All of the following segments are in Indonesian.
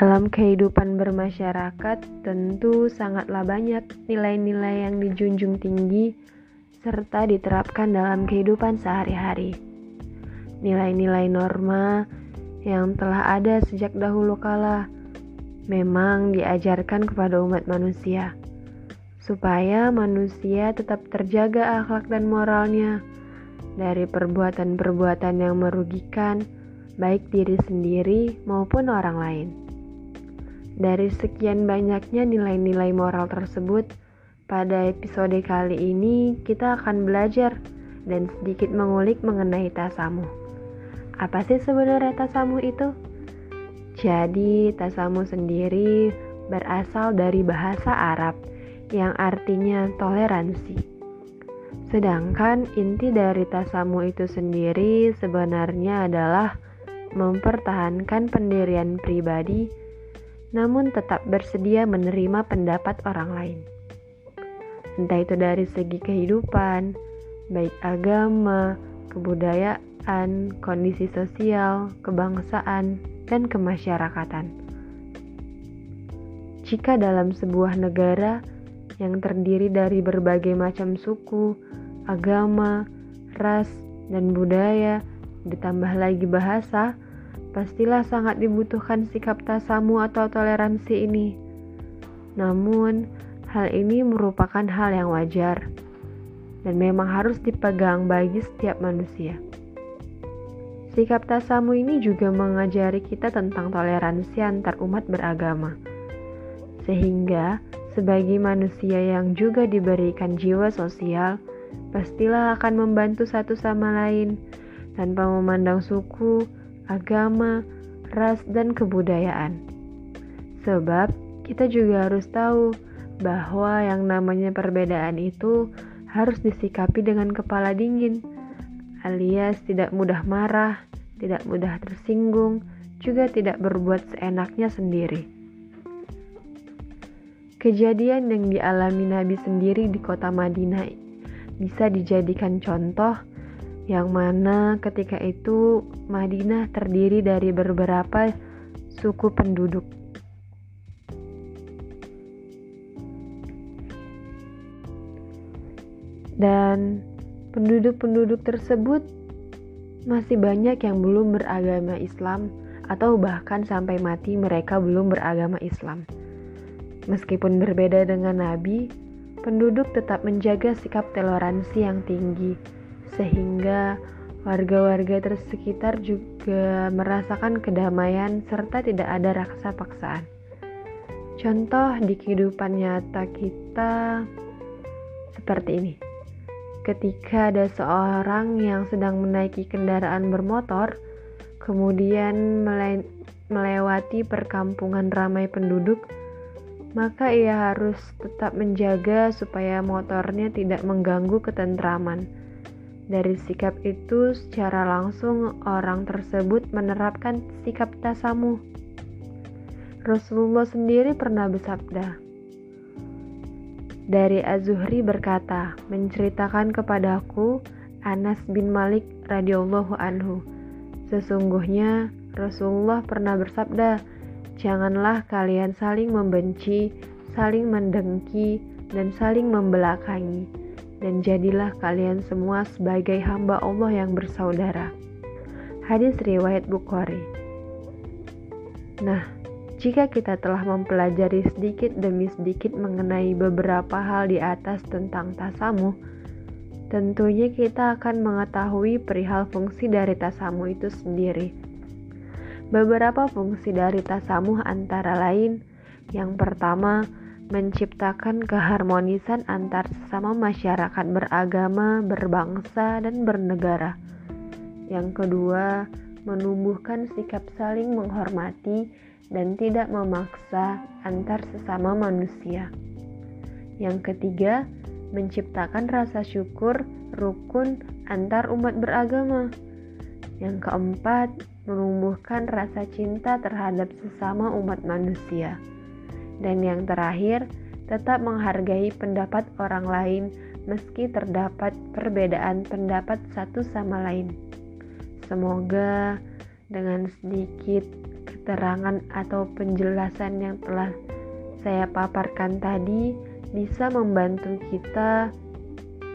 Dalam kehidupan bermasyarakat, tentu sangatlah banyak nilai-nilai yang dijunjung tinggi serta diterapkan dalam kehidupan sehari-hari. Nilai-nilai norma yang telah ada sejak dahulu kala memang diajarkan kepada umat manusia, supaya manusia tetap terjaga akhlak dan moralnya dari perbuatan-perbuatan yang merugikan, baik diri sendiri maupun orang lain. Dari sekian banyaknya nilai-nilai moral tersebut, pada episode kali ini kita akan belajar dan sedikit mengulik mengenai tasamu. Apa sih sebenarnya tasamu itu? Jadi, tasamu sendiri berasal dari bahasa Arab yang artinya toleransi. Sedangkan inti dari tasamu itu sendiri sebenarnya adalah mempertahankan pendirian pribadi namun tetap bersedia menerima pendapat orang lain. Entah itu dari segi kehidupan, baik agama, kebudayaan, kondisi sosial, kebangsaan, dan kemasyarakatan. Jika dalam sebuah negara yang terdiri dari berbagai macam suku, agama, ras, dan budaya, ditambah lagi bahasa, pastilah sangat dibutuhkan sikap tasamu atau toleransi ini. Namun, hal ini merupakan hal yang wajar dan memang harus dipegang bagi setiap manusia. Sikap tasamu ini juga mengajari kita tentang toleransi antar umat beragama. Sehingga, sebagai manusia yang juga diberikan jiwa sosial, pastilah akan membantu satu sama lain tanpa memandang suku, agama, ras, dan kebudayaan. Sebab kita juga harus tahu bahwa yang namanya perbedaan itu harus disikapi dengan kepala dingin, alias tidak mudah marah, tidak mudah tersinggung, juga tidak berbuat seenaknya sendiri. Kejadian yang dialami Nabi sendiri di kota Madinah bisa dijadikan contoh yang mana ketika itu Madinah terdiri dari beberapa suku penduduk. Dan penduduk-penduduk tersebut masih banyak yang belum beragama Islam atau bahkan sampai mati mereka belum beragama Islam. Meskipun berbeda dengan Nabi, penduduk tetap menjaga sikap toleransi yang tinggi sehingga warga-warga tersekitar juga merasakan kedamaian serta tidak ada rasa paksaan. Contoh di kehidupan nyata kita seperti ini. Ketika ada seorang yang sedang menaiki kendaraan bermotor, kemudian melewati perkampungan ramai penduduk, maka ia harus tetap menjaga supaya motornya tidak mengganggu ketentraman dari sikap itu, secara langsung orang tersebut menerapkan sikap tasamu. Rasulullah sendiri pernah bersabda, dari Az-Zuhri berkata, menceritakan kepadaku Anas bin Malik radhiyallahu anhu. Sesungguhnya Rasulullah pernah bersabda, janganlah kalian saling membenci, saling mendengki, dan saling membelakangi dan jadilah kalian semua sebagai hamba Allah yang bersaudara. Hadis riwayat Bukhari. Nah, jika kita telah mempelajari sedikit demi sedikit mengenai beberapa hal di atas tentang tasamu, tentunya kita akan mengetahui perihal fungsi dari tasamu itu sendiri. Beberapa fungsi dari tasamu antara lain, yang pertama, menciptakan keharmonisan antar sesama masyarakat beragama, berbangsa, dan bernegara. Yang kedua, menumbuhkan sikap saling menghormati dan tidak memaksa antar sesama manusia. Yang ketiga, menciptakan rasa syukur rukun antar umat beragama. Yang keempat, menumbuhkan rasa cinta terhadap sesama umat manusia. Dan yang terakhir, tetap menghargai pendapat orang lain meski terdapat perbedaan pendapat satu sama lain. Semoga dengan sedikit keterangan atau penjelasan yang telah saya paparkan tadi bisa membantu kita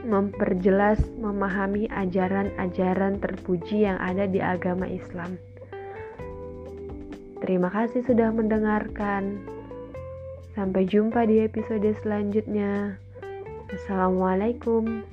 memperjelas, memahami ajaran-ajaran terpuji yang ada di agama Islam. Terima kasih sudah mendengarkan. Sampai jumpa di episode selanjutnya. Assalamualaikum.